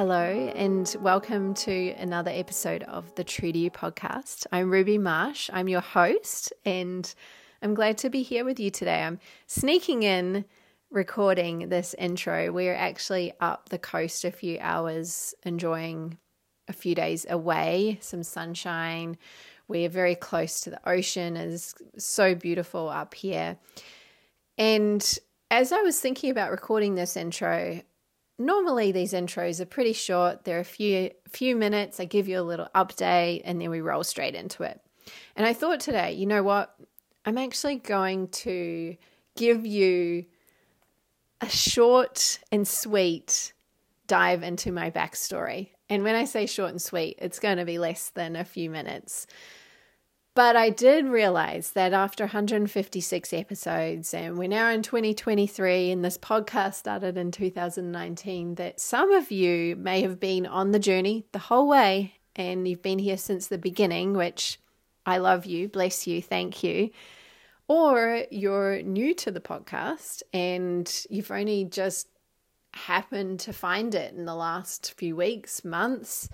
Hello, and welcome to another episode of the True to You podcast. I'm Ruby Marsh. I'm your host, and I'm glad to be here with you today. I'm sneaking in recording this intro. We're actually up the coast a few hours, enjoying a few days away, some sunshine. We're very close to the ocean, it's so beautiful up here. And as I was thinking about recording this intro, normally these intros are pretty short. They're a few few minutes. I give you a little update and then we roll straight into it. And I thought today, you know what? I'm actually going to give you a short and sweet dive into my backstory. And when I say short and sweet, it's going to be less than a few minutes. But I did realize that after 156 episodes, and we're now in 2023, and this podcast started in 2019, that some of you may have been on the journey the whole way and you've been here since the beginning, which I love you, bless you, thank you. Or you're new to the podcast and you've only just happened to find it in the last few weeks, months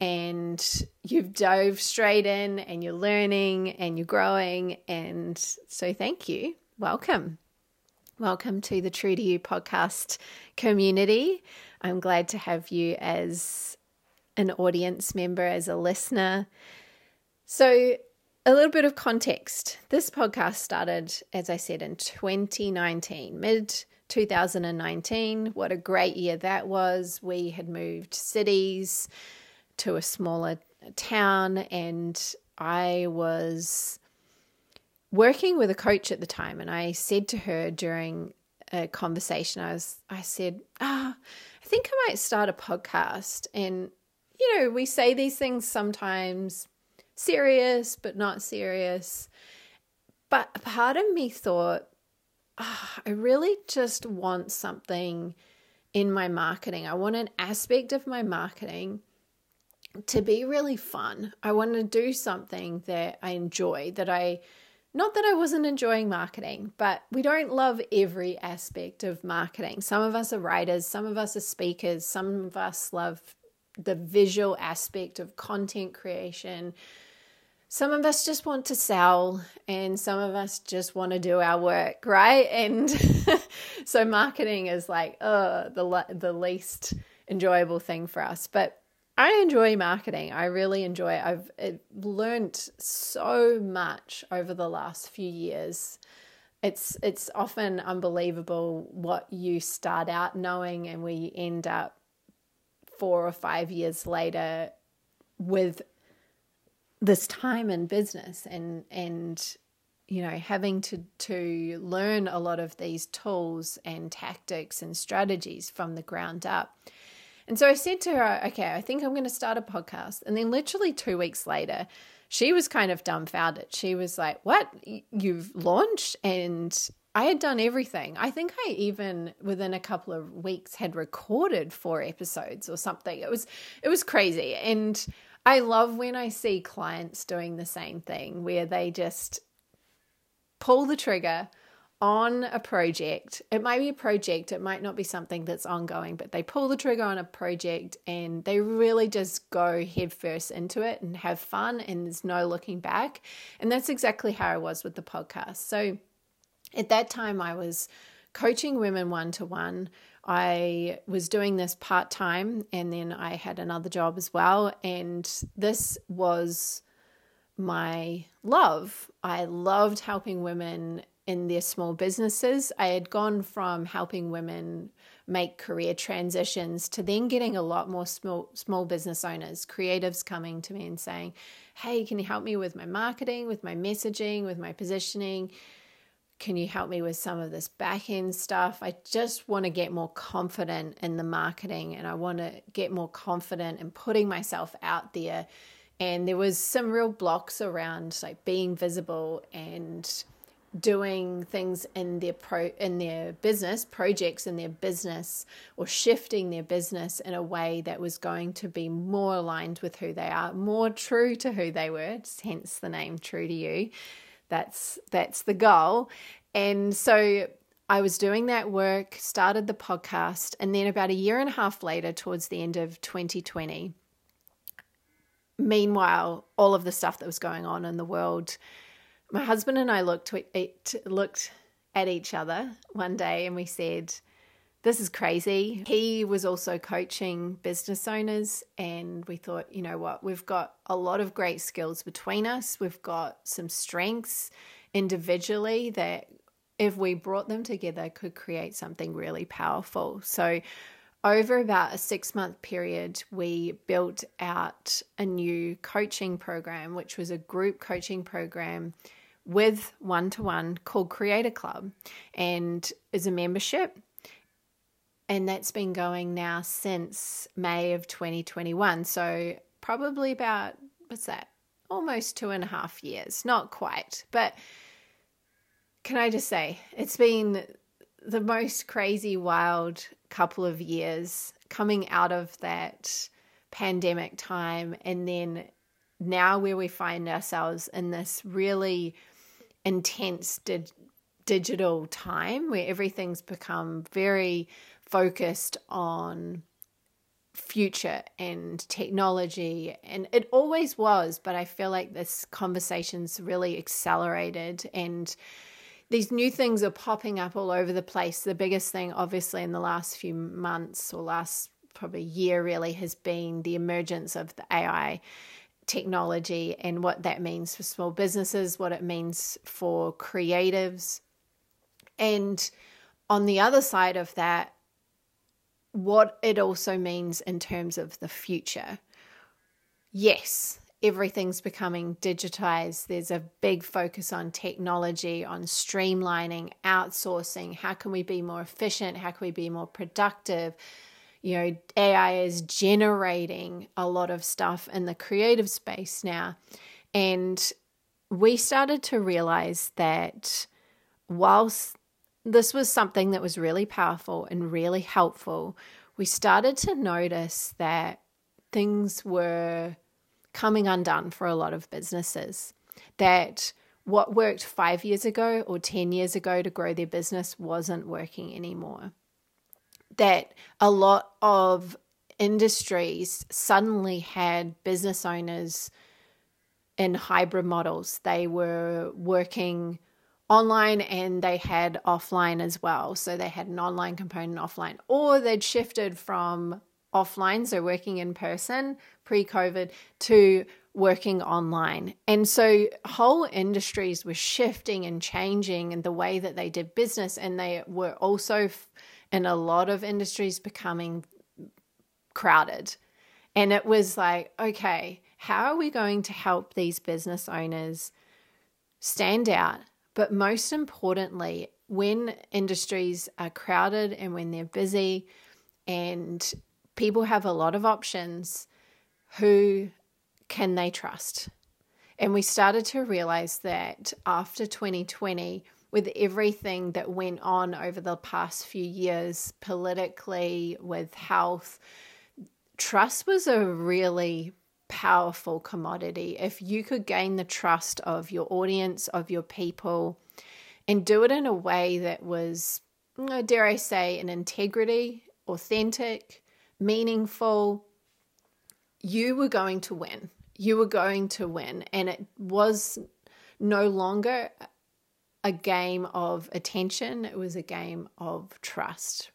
and you've dove straight in and you're learning and you're growing. And so, thank you. Welcome. Welcome to the True to You podcast community. I'm glad to have you as an audience member, as a listener. So, a little bit of context. This podcast started, as I said, in 2019, mid 2019. What a great year that was. We had moved cities to a smaller town and I was working with a coach at the time and I said to her during a conversation I was I said, "Ah, oh, I think I might start a podcast." And you know, we say these things sometimes serious but not serious. But a part of me thought, oh, I really just want something in my marketing. I want an aspect of my marketing to be really fun. I want to do something that I enjoy, that I not that I wasn't enjoying marketing, but we don't love every aspect of marketing. Some of us are writers, some of us are speakers, some of us love the visual aspect of content creation. Some of us just want to sell, and some of us just want to do our work, right? And so marketing is like, oh, the the least enjoyable thing for us. But I enjoy marketing. I really enjoy it. I've learned so much over the last few years. It's it's often unbelievable what you start out knowing and where you end up four or five years later with this time in business and and you know having to to learn a lot of these tools and tactics and strategies from the ground up and so I said to her, okay, I think I'm going to start a podcast. And then literally two weeks later, she was kind of dumbfounded. She was like, what? You've launched? And I had done everything. I think I even within a couple of weeks had recorded four episodes or something. It was it was crazy. And I love when I see clients doing the same thing where they just pull the trigger on a project. It might be a project, it might not be something that's ongoing, but they pull the trigger on a project and they really just go headfirst into it and have fun, and there's no looking back. And that's exactly how I was with the podcast. So at that time, I was coaching women one to one. I was doing this part time and then I had another job as well. And this was my love. I loved helping women in their small businesses. I had gone from helping women make career transitions to then getting a lot more small small business owners, creatives coming to me and saying, "Hey, can you help me with my marketing, with my messaging, with my positioning? Can you help me with some of this back end stuff? I just want to get more confident in the marketing and I want to get more confident in putting myself out there." And there was some real blocks around like being visible and doing things in their pro in their business projects in their business or shifting their business in a way that was going to be more aligned with who they are more true to who they were hence the name true to you. That's that's the goal. And so I was doing that work, started the podcast, and then about a year and a half later, towards the end of 2020, meanwhile, all of the stuff that was going on in the world, my husband and I looked looked at each other one day and we said, this is crazy. He was also coaching business owners, and we thought, you know what, we've got a lot of great skills between us. We've got some strengths individually that, if we brought them together, could create something really powerful. So, over about a six month period, we built out a new coaching program, which was a group coaching program with one to one called Creator Club and is a membership and that's been going now since May of 2021. So, probably about, what's that? Almost two and a half years. Not quite. But can I just say, it's been the most crazy, wild couple of years coming out of that pandemic time. And then now, where we find ourselves in this really intense di- digital time where everything's become very focused on future and technology. And it always was but i feel like this conversation's really accelerated and these new things are popping up all over the place. The biggest thing obviously in the last few months or last probably year really has been the emergence of the ai technology and what that means for small businesses what it means for creatives and on the other side of that what it also means in terms of the future. Yes, everything's becoming digitized. There's a big focus on technology, on streamlining, outsourcing. How can we be more efficient? How can we be more productive? You know, AI is generating a lot of stuff in the creative space now. And we started to realize that whilst this was something that was really powerful and really helpful. We started to notice that things were coming undone for a lot of businesses. That what worked five years ago or 10 years ago to grow their business wasn't working anymore. That a lot of industries suddenly had business owners in hybrid models. They were working online and they had offline as well. So they had an online component offline, or they'd shifted from offline, so working in person pre COVID, to working online. And so whole industries were shifting and changing in the way that they did business. And they were also, in a lot of industries, becoming crowded. And it was like, okay, how are we going to help these business owners stand out but most importantly, when industries are crowded and when they're busy and people have a lot of options, who can they trust? And we started to realize that after 2020, with everything that went on over the past few years, politically, with health, trust was a really powerful commodity. If you could gain the trust of your audience, of your people, and do it in a way that was, dare I say, an integrity, authentic, meaningful, you were going to win. You were going to win. And it was no longer a game of attention, it was a game of trust.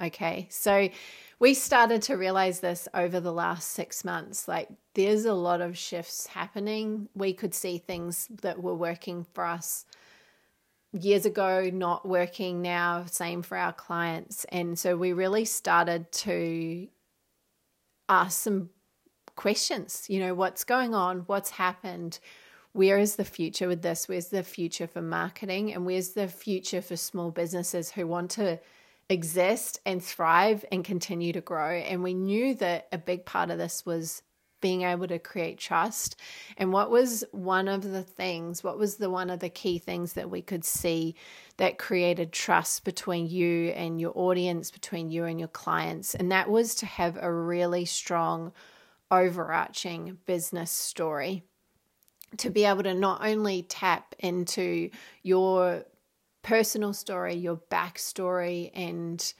Okay. So, we started to realize this over the last six months. Like, there's a lot of shifts happening. We could see things that were working for us years ago not working now, same for our clients. And so we really started to ask some questions. You know, what's going on? What's happened? Where is the future with this? Where's the future for marketing? And where's the future for small businesses who want to exist and thrive and continue to grow. And we knew that a big part of this was being able to create trust. And what was one of the things, what was the one of the key things that we could see that created trust between you and your audience, between you and your clients? And that was to have a really strong overarching business story. To be able to not only tap into your personal story, your backstory, and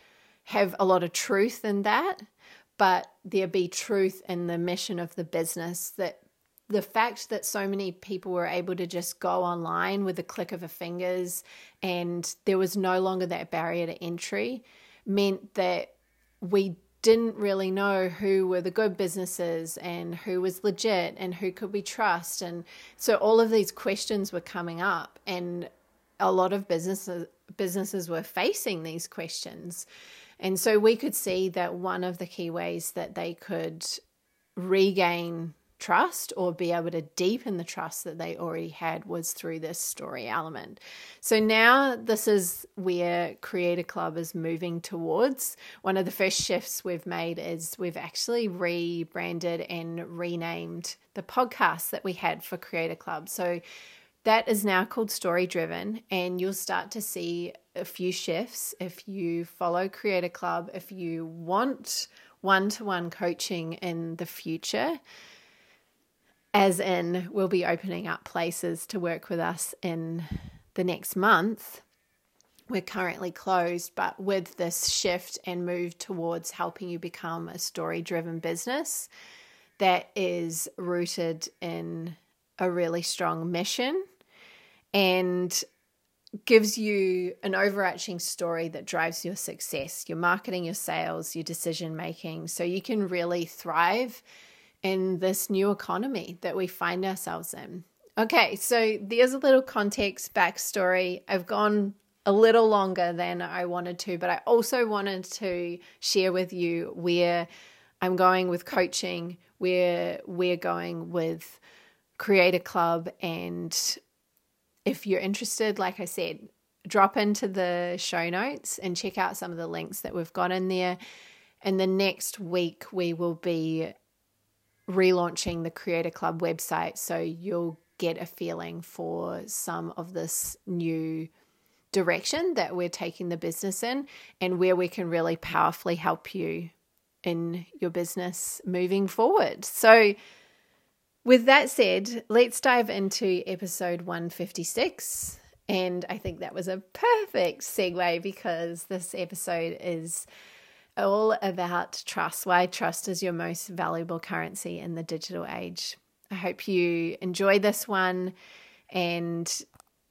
have a lot of truth in that, but there be truth in the mission of the business that the fact that so many people were able to just go online with a click of a fingers and there was no longer that barrier to entry meant that we didn't really know who were the good businesses and who was legit and who could we trust. And so all of these questions were coming up and a lot of businesses businesses were facing these questions. And so we could see that one of the key ways that they could regain trust or be able to deepen the trust that they already had was through this story element. So now this is where Creator Club is moving towards. One of the first shifts we've made is we've actually rebranded and renamed the podcast that we had for Creator Club. So that is now called Story Driven, and you'll start to see a few shifts if you follow Creator Club, if you want one to one coaching in the future as in we'll be opening up places to work with us in the next month. We're currently closed, but with this shift and move towards helping you become a story driven business that is rooted in a really strong mission and gives you an overarching story that drives your success, your marketing, your sales, your decision making, so you can really thrive in this new economy that we find ourselves in. Okay, so there's a little context backstory. I've gone a little longer than I wanted to, but I also wanted to share with you where I'm going with coaching, where we're going with Creator Club. And if you're interested, like I said, drop into the show notes and check out some of the links that we've got in there. And the next week, we will be relaunching the Creator Club website. So you'll get a feeling for some of this new direction that we're taking the business in and where we can really powerfully help you in your business moving forward. So, with that said, let's dive into episode 156. And I think that was a perfect segue because this episode is all about trust, why trust is your most valuable currency in the digital age. I hope you enjoy this one. And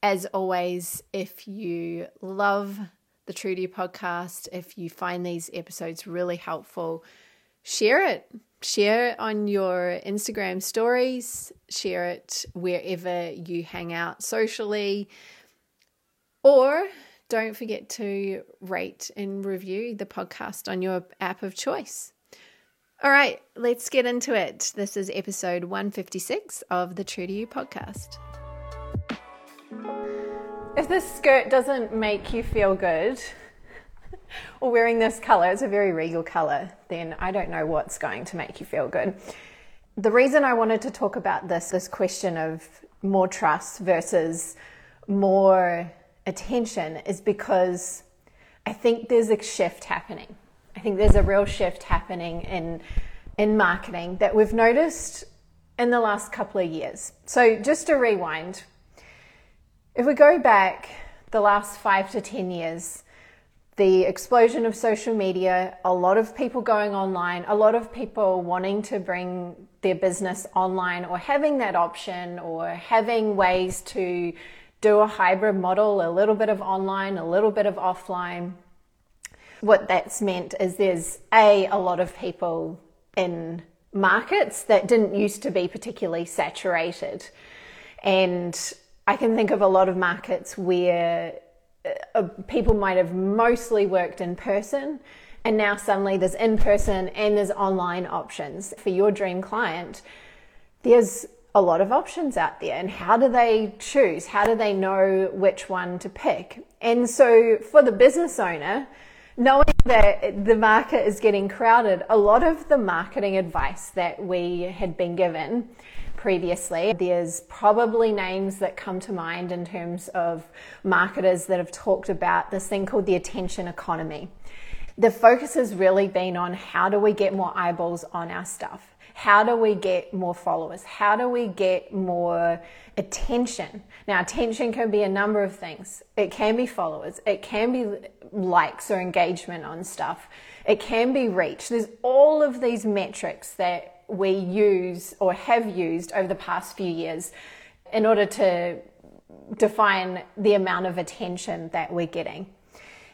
as always, if you love the You podcast, if you find these episodes really helpful, share it. Share it on your Instagram stories, share it wherever you hang out socially, or don't forget to rate and review the podcast on your app of choice. All right, let's get into it. This is episode 156 of the True to You podcast. If this skirt doesn't make you feel good, or wearing this color, it's a very regal color, then I don't know what's going to make you feel good. The reason I wanted to talk about this, this question of more trust versus more attention is because I think there's a shift happening. I think there's a real shift happening in in marketing that we've noticed in the last couple of years. So just to rewind, if we go back the last 5 to 10 years, the explosion of social media, a lot of people going online, a lot of people wanting to bring their business online or having that option or having ways to do a hybrid model, a little bit of online, a little bit of offline. What that's meant is there's a a lot of people in markets that didn't used to be particularly saturated. And I can think of a lot of markets where uh, people might have mostly worked in person and now suddenly there's in person and there's online options for your dream client. There's a lot of options out there and how do they choose? How do they know which one to pick? And so for the business owner, knowing that the market is getting crowded, a lot of the marketing advice that we had been given previously, there's probably names that come to mind in terms of marketers that have talked about this thing called the attention economy. The focus has really been on how do we get more eyeballs on our stuff? How do we get more followers? How do we get more attention? Now, attention can be a number of things. It can be followers, it can be likes or engagement on stuff, it can be reach. There's all of these metrics that we use or have used over the past few years in order to define the amount of attention that we're getting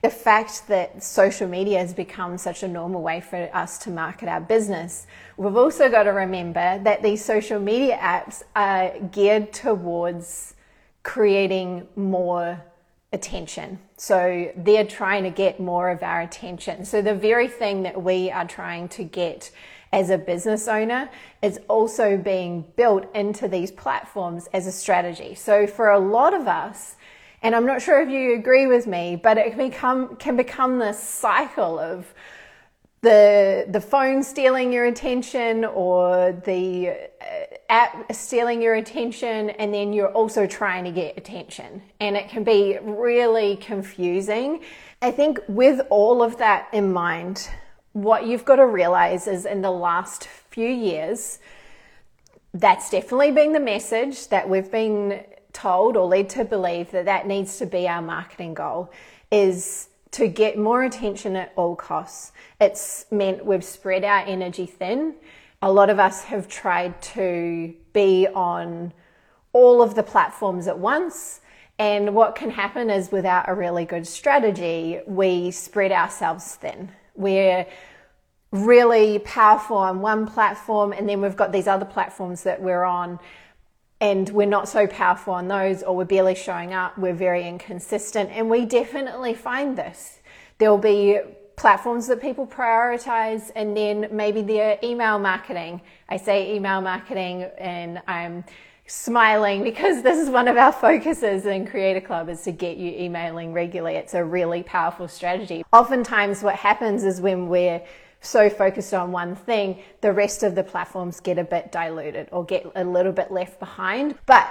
the fact that social media has become such a normal way for us to market our business, we've also got to remember that these social media apps are geared towards creating more attention. So they're trying to get more of our attention. So the very thing that we are trying to get as a business owner is also being built into these platforms as a strategy. So for a lot of us, and I'm not sure if you agree with me, but it can become, can become this cycle of the, the phone stealing your attention or the uh, app stealing your attention, and then you're also trying to get attention. And it can be really confusing. I think with all of that in mind, what you've got to realize is in the last few years, that's definitely been the message that we've been told or led to believe that that needs to be our marketing goal is to get more attention at all costs. It's meant we've spread our energy thin. A lot of us have tried to be on all of the platforms at once. And what can happen is without a really good strategy, we spread ourselves thin. We're really powerful on one platform, and then we've got these other platforms that we're on and we're not so powerful on those or we're barely showing up, we're very inconsistent. And we definitely find this. There'll be platforms that people prioritize and then maybe their email marketing. I say email marketing and I'm smiling because this is one of our focuses in Creator Club is to get you emailing regularly. It's a really powerful strategy. Oftentimes what happens is when we're so focused on one thing, the rest of the platforms get a bit diluted or get a little bit left behind. But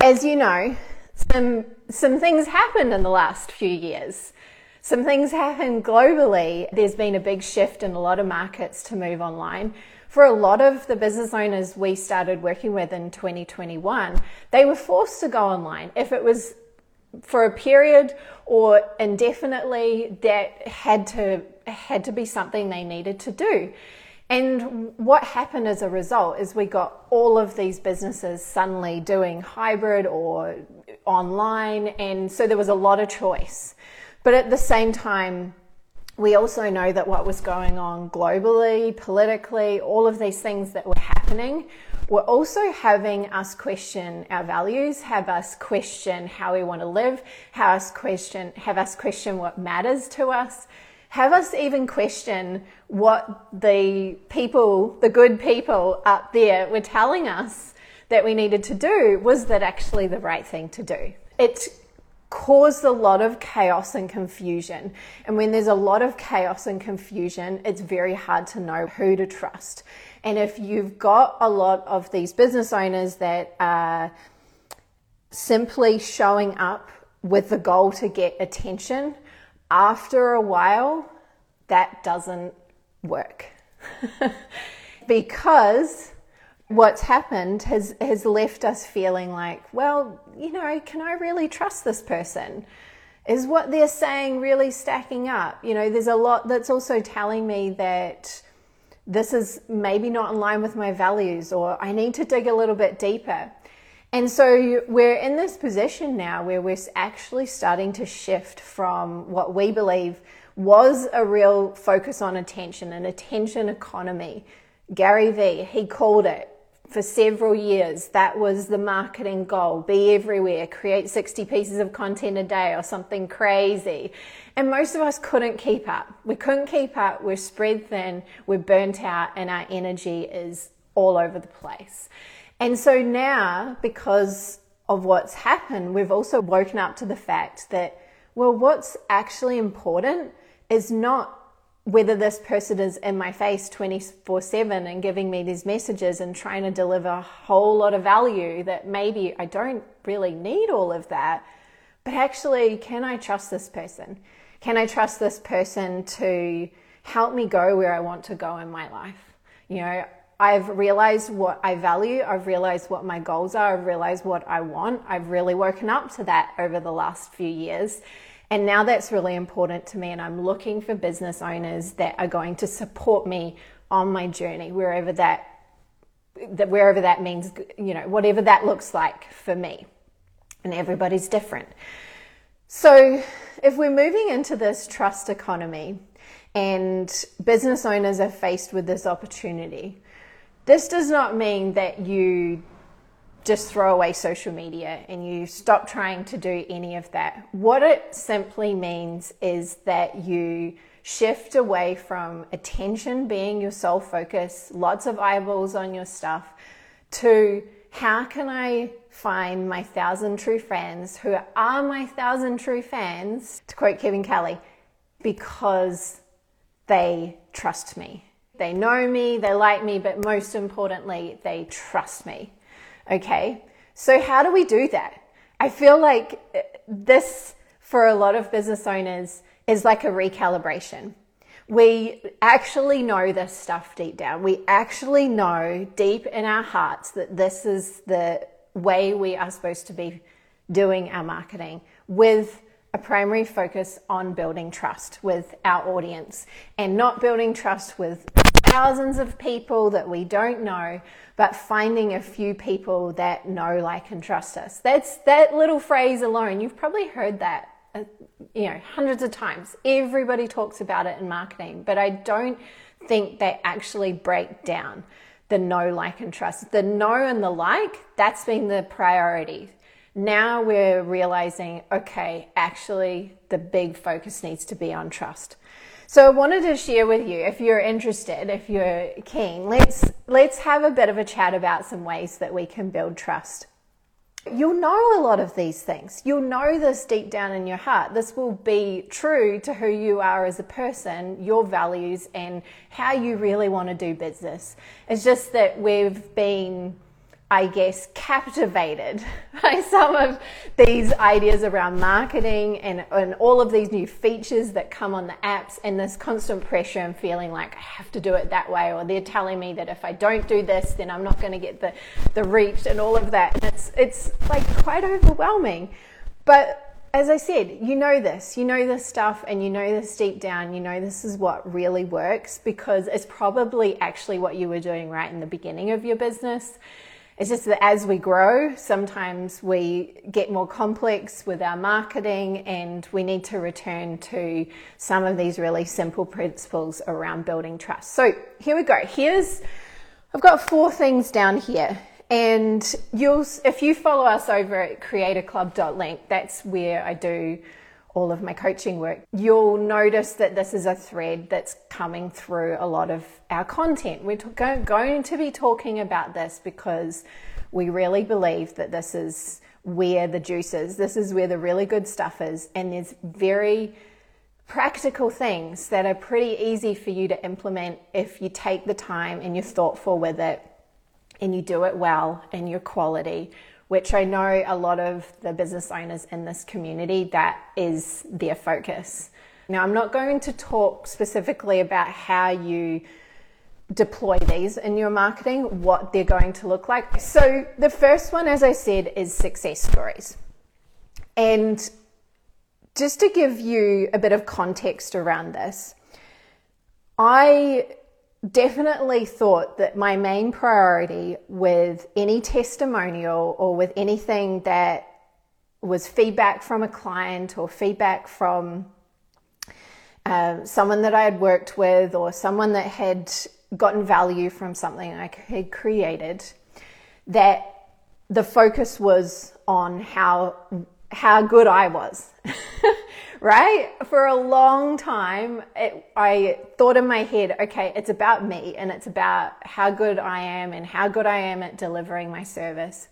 as you know, some, some things happened in the last few years. Some things happened globally. There's been a big shift in a lot of markets to move online. For a lot of the business owners we started working with in 2021, they were forced to go online. If it was for a period or indefinitely, that had to had to be something they needed to do. And what happened as a result is we got all of these businesses suddenly doing hybrid or online, and so there was a lot of choice. But at the same time, we also know that what was going on globally, politically, all of these things that were happening were also having us question our values, have us question how we want to live, have us question, have us question what matters to us, have us even question what the people, the good people up there were telling us that we needed to do. Was that actually the right thing to do? It caused a lot of chaos and confusion. And when there's a lot of chaos and confusion, it's very hard to know who to trust. And if you've got a lot of these business owners that are simply showing up with the goal to get attention after a while, that doesn't work. because what's happened has, has left us feeling like, well, you know, can I really trust this person? Is what they're saying really stacking up? You know, there's a lot that's also telling me that this is maybe not in line with my values, or I need to dig a little bit deeper. And so we're in this position now where we're actually starting to shift from what we believe was a real focus on attention, an attention economy. Gary Vee, he called it for several years. That was the marketing goal. Be everywhere, create 60 pieces of content a day or something crazy. And most of us couldn't keep up. We couldn't keep up. We're spread thin, we're burnt out, and our energy is all over the place. And so now, because of what's happened, we've also woken up to the fact that, well, what's actually important is not whether this person is in my face 24 7 and giving me these messages and trying to deliver a whole lot of value that maybe I don't really need all of that. But actually, can I trust this person? Can I trust this person to help me go where I want to go in my life? You know, I've realized what I value. I've realized what my goals are. I've realized what I want. I've really woken up to that over the last few years. And now that's really important to me. And I'm looking for business owners that are going to support me on my journey, wherever that, that wherever that means, you know, whatever that looks like for me. And everybody's different. So if we're moving into this trust economy and business owners are faced with this opportunity, this does not mean that you just throw away social media and you stop trying to do any of that. What it simply means is that you shift away from attention being your sole focus, lots of eyeballs on your stuff, to how can I find my thousand true fans who are my thousand true fans, to quote Kevin Kelly, because they trust me. They know me, they like me, but most importantly, they trust me. Okay, so how do we do that? I feel like uh, this, for a lot of business owners, is like a recalibration. We actually know this stuff deep down. We actually know deep in our hearts that this is the way we are supposed to be doing our marketing with a primary focus on building trust with our audience and not building trust with thousands of people that we don't know, but finding a few people that know, like, and trust us. That's that little phrase alone. You've probably heard that, uh, you know, hundreds of times. Everybody talks about it in marketing, but I don't think they actually break down the know, like, and trust. The know and the like, that's been the priority. Now we're realizing, okay, actually, the big focus needs to be on trust. So I wanted to share with you, if you're interested, if you're keen, let's let's have a bit of a chat about some ways that we can build trust. You'll know a lot of these things. You'll know this deep down in your heart. This will be true to who you are as a person, your values, and how you really want to do business. It's just that we've been I guess, captivated by some of these ideas around marketing and, and all of these new features that come on the apps and this constant pressure and feeling like I have to do it that way, or they're telling me that if I don't do this, then I'm not going to get the, the reach and all of that. And it's, it's like quite overwhelming. But as I said, you know this, you know this stuff, and you know this deep down. You know this is what really works because it's probably actually what you were doing right in the beginning of your business. It's just that as we grow, sometimes we get more complex with our marketing and we need to return to some of these really simple principles around building trust. So here we go. Here's, I've got four things down here. And you'll, if you follow us over at creatorclub.link, that's where I do all of my coaching work, you'll notice that this is a thread that's coming through a lot of our content. We're going to be talking about this because we really believe that this is where the juice is. This is where the really good stuff is. And there's very practical things that are pretty easy for you to implement if you take the time and you're thoughtful with it and you do it well and your quality which I know a lot of the business owners in this community, that is their focus. Now, I'm not going to talk specifically about how you deploy these in your marketing, what they're going to look like. So, the first one, as I said, is success stories. And just to give you a bit of context around this, I definitely thought that my main priority with any testimonial or with anything that was feedback from a client or feedback from uh, someone that I had worked with or someone that had gotten value from something I had created, that the focus was on how how good I was. right? For a long time, it, I thought in my head, okay, it's about me and it's about how good I am and how good I am at delivering my service.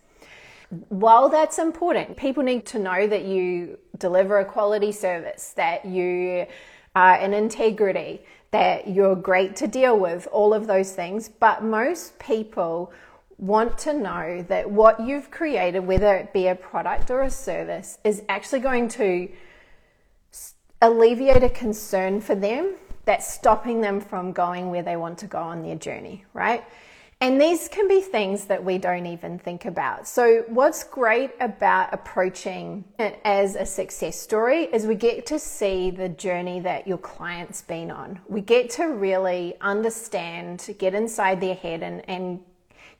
While that's important, people need to know that you deliver a quality service, that you are in integrity, that you're great to deal with, all of those things. But most people want to know that what you've created, whether it be a product or a service, is actually going to alleviate a concern for them that's stopping them from going where they want to go on their journey, right? And these can be things that we don't even think about. So, what's great about approaching it as a success story is we get to see the journey that your client's been on. We get to really understand, get inside their head, and, and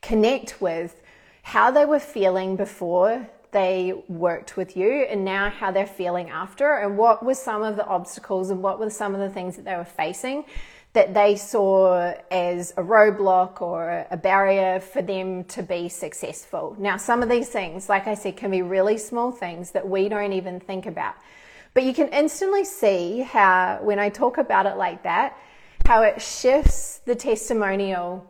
connect with how they were feeling before they worked with you and now how they're feeling after and what were some of the obstacles and what were some of the things that they were facing that they saw as a roadblock or a barrier for them to be successful. Now, some of these things, like I said, can be really small things that we don't even think about. But you can instantly see how, when I talk about it like that, how it shifts the testimonial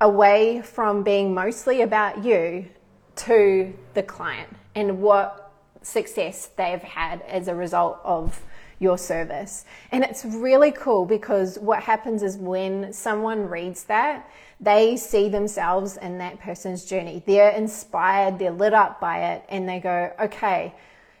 away from being mostly about you to the client and what success they've had as a result of your service. And it's really cool because what happens is when someone reads that, they see themselves in that person's journey. They're inspired, they're lit up by it, and they go, okay,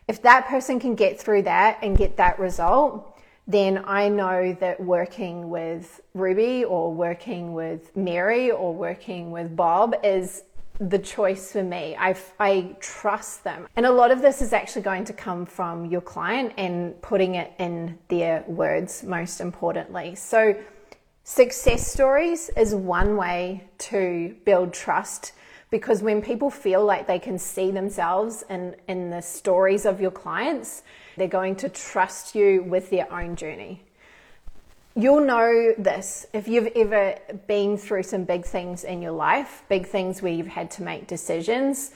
if that person can get through that and get that result, then I know that working with Ruby or working with Mary or working with Bob is the choice for me. I, I trust them. And a lot of this is actually going to come from your client and putting it in their words, most importantly. So, success stories is one way to build trust because when people feel like they can see themselves in, in the stories of your clients, they're going to trust you with their own journey you'll know this if you've ever been through some big things in your life, big things where you've had to make decisions.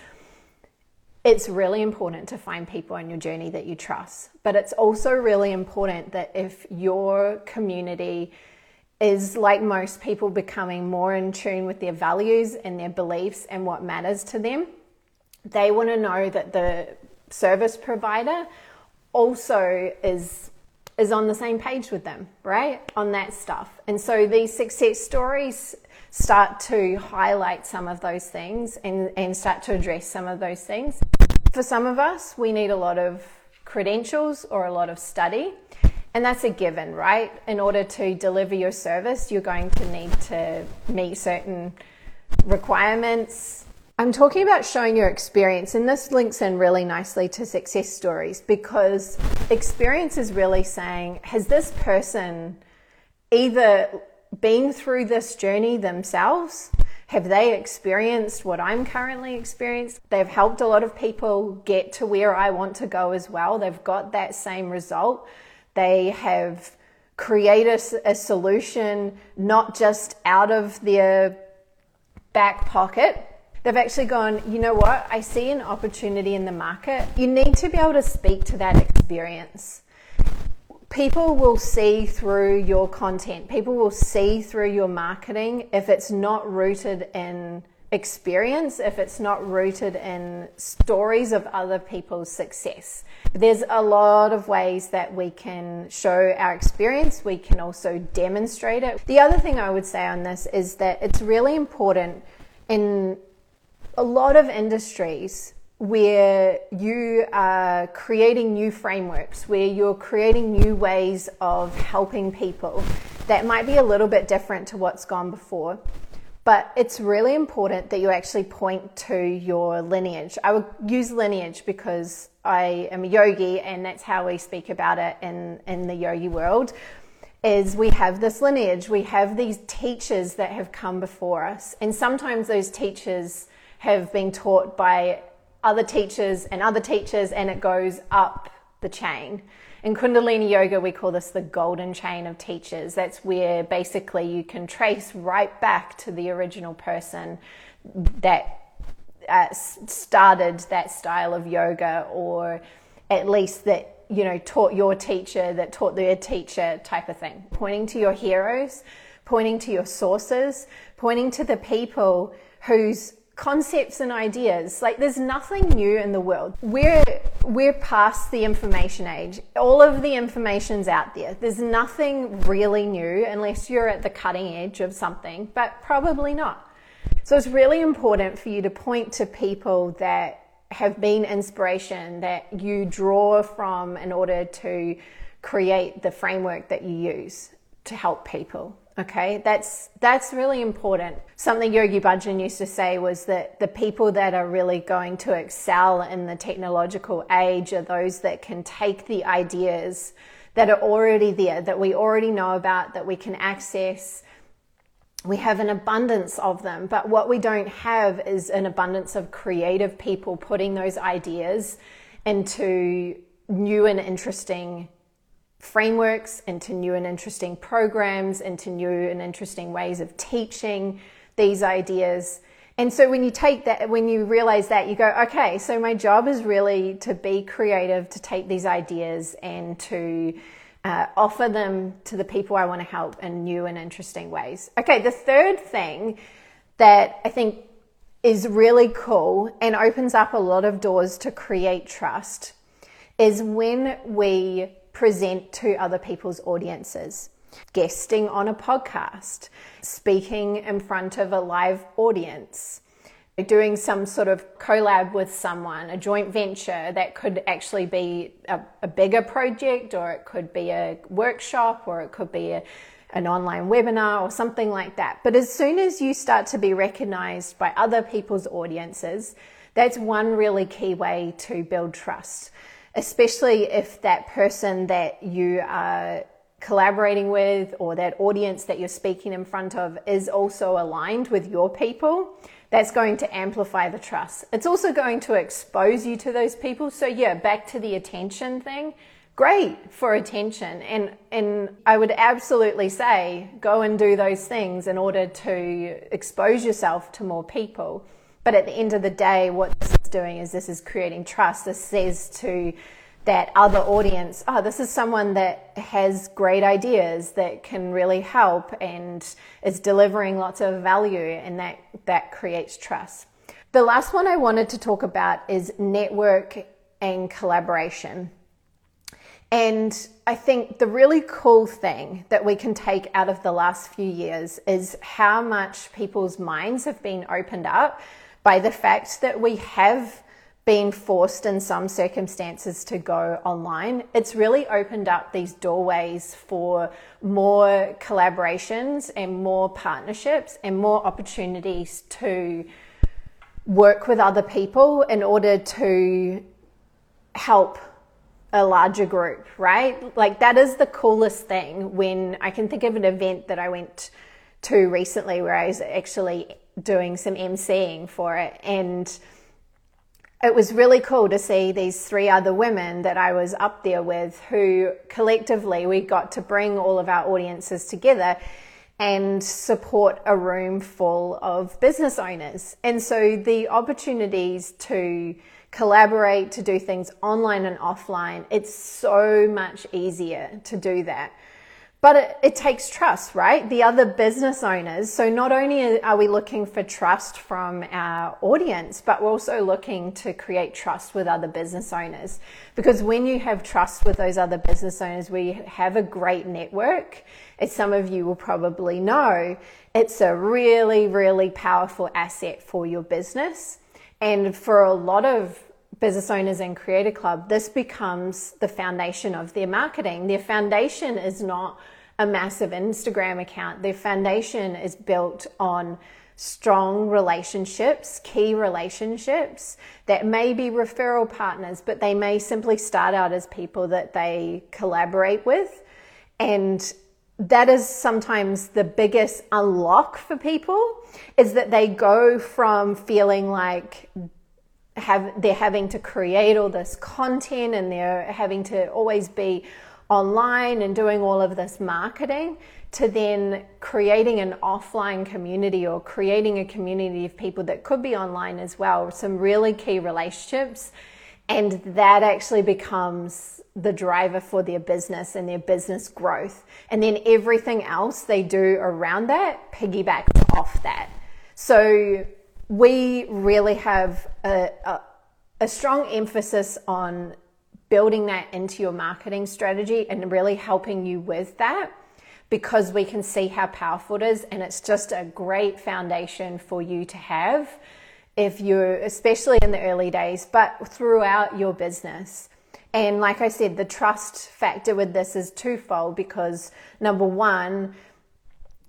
It's really important to find people on your journey that you trust. But it's also really important that if your community is like most people becoming more in tune with their values and their beliefs and what matters to them, they want to know that the service provider also is is on the same page with them, right? On that stuff. And so these success stories start to highlight some of those things and, and start to address some of those things. For some of us, we need a lot of credentials or a lot of study. And that's a given, right? In order to deliver your service, you're going to need to meet certain requirements, I'm talking about showing your experience, and this links in really nicely to success stories because experience is really saying, has this person either been through this journey themselves? Have they experienced what I'm currently experiencing? They've helped a lot of people get to where I want to go as well. They've got that same result. They have created a solution not just out of their back pocket, They've actually gone, you know what? I see an opportunity in the market. You need to be able to speak to that experience. People will see through your content, people will see through your marketing if it's not rooted in experience, if it's not rooted in stories of other people's success. There's a lot of ways that we can show our experience, we can also demonstrate it. The other thing I would say on this is that it's really important in a lot of industries where you are creating new frameworks, where you're creating new ways of helping people that might be a little bit different to what's gone before. But it's really important that you actually point to your lineage. I would use lineage because I am a yogi and that's how we speak about it in, in the yogi world is we have this lineage, we have these teachers that have come before us. And sometimes those teachers have been taught by other teachers and other teachers, and it goes up the chain. In Kundalini Yoga, we call this the golden chain of teachers. That's where basically you can trace right back to the original person that uh, started that style of yoga, or at least that you know taught your teacher that taught their teacher type of thing. Pointing to your heroes, pointing to your sources, pointing to the people whose concepts and ideas. Like there's nothing new in the world. We're we're past the information age. All of the information's out there. There's nothing really new unless you're at the cutting edge of something, but probably not. So it's really important for you to point to people that have been inspiration that you draw from in order to create the framework that you use to help people. Okay, that's that's really important. Something Yogi Bhajan used to say was that the people that are really going to excel in the technological age are those that can take the ideas that are already there, that we already know about, that we can access. We have an abundance of them, but what we don't have is an abundance of creative people putting those ideas into new and interesting frameworks, into new and interesting programs, into new and interesting ways of teaching these ideas. And so when you take that, when you realize that, you go, okay, so my job is really to be creative, to take these ideas and to uh, offer them to the people I want to help in new and interesting ways. Okay, the third thing that I think is really cool and opens up a lot of doors to create trust is when we present to other people's audiences. Guesting on a podcast, speaking in front of a live audience, doing some sort of collab with someone, a joint venture that could actually be a, a bigger project, or it could be a workshop, or it could be a, an online webinar, or something like that. But as soon as you start to be recognized by other people's audiences, that's one really key way to build trust especially if that person that you are collaborating with or that audience that you're speaking in front of is also aligned with your people, that's going to amplify the trust. It's also going to expose you to those people. So yeah, back to the attention thing. Great for attention. And and I would absolutely say go and do those things in order to expose yourself to more people. But at the end of the day, what this is doing is this is creating trust. This says to that other audience, oh, this is someone that has great ideas that can really help and is delivering lots of value, and that, that creates trust. The last one I wanted to talk about is network and collaboration. And I think the really cool thing that we can take out of the last few years is how much people's minds have been opened up by the fact that we have been forced in some circumstances to go online. It's really opened up these doorways for more collaborations and more partnerships and more opportunities to work with other people in order to help a larger group, right? Like that is the coolest thing when I can think of an event that I went to recently where I was actually doing some emceeing for it. And it was really cool to see these three other women that I was up there with who collectively we got to bring all of our audiences together and support a room full of business owners. And so the opportunities to collaborate, to do things online and offline, it's so much easier to do that. But it, it, takes trust, right? The other business owners. So not only are we looking for trust from our audience, but we're also looking to create trust with other business owners. Because when you have trust with those other business owners, we have a great network. As some of you will probably know, it's a really, really powerful asset for your business. And for a lot of business owners and creator club this becomes the foundation of their marketing. Their foundation is not a massive instagram account. Their foundation is built on strong relationships key relationships that may be referral partners but they may simply start out as people that they collaborate with. And that is sometimes the biggest unlock for people is that they go from feeling like have they're having to create all this content and they're having to always be online and doing all of this marketing to then creating an offline community or creating a community of people that could be online as well some really key relationships. And that actually becomes the driver for their business and their business growth. And then everything else they do around that piggybacks off that. So we really have a, a, a strong emphasis on building that into your marketing strategy and really helping you with that because we can see how powerful it is. And it's just a great foundation for you to have if you're especially in the early days but throughout your business. And like i said the trust factor with this is twofold because number one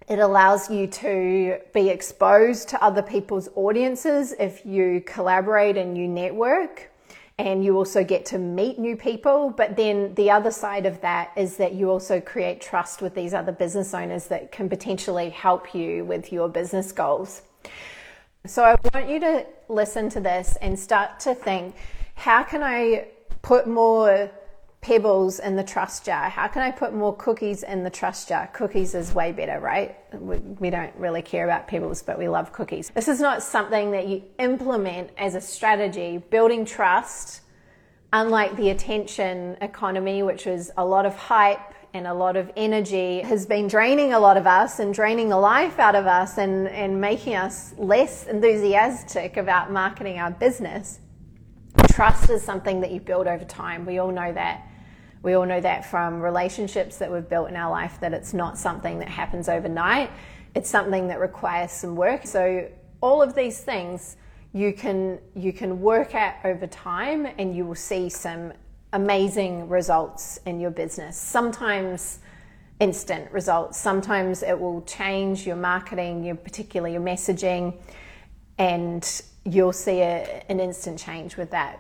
It allows you to be exposed to other people's audiences if you collaborate and you network and you also get to meet new people. But then the other side of that is that you also create trust with these other business owners that can potentially help you with your business goals. So I want you to listen to this and start to think how can I put more pebbles in the trust jar? How can I put more cookies in the trust jar? Cookies is way better, right? We, we, don't really care about pebbles, but we love cookies. This is not something that you implement as a strategy. Building trust, unlike the attention economy, which is a lot of hype and a lot of energy, has been draining a lot of us and draining the life out of us and, and making us less enthusiastic about marketing our business. Trust is something that you build over time. We all know that. We all know that from relationships that we've built in our life that it's not something that happens overnight. It's something that requires some work. So all of these things you can you can work at over time and you will see some amazing results in your business. Sometimes instant results. Sometimes it will change your marketing, your particularly your messaging, and you'll see a, an instant change with that